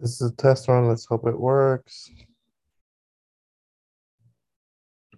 This is a test run. Let's hope it works.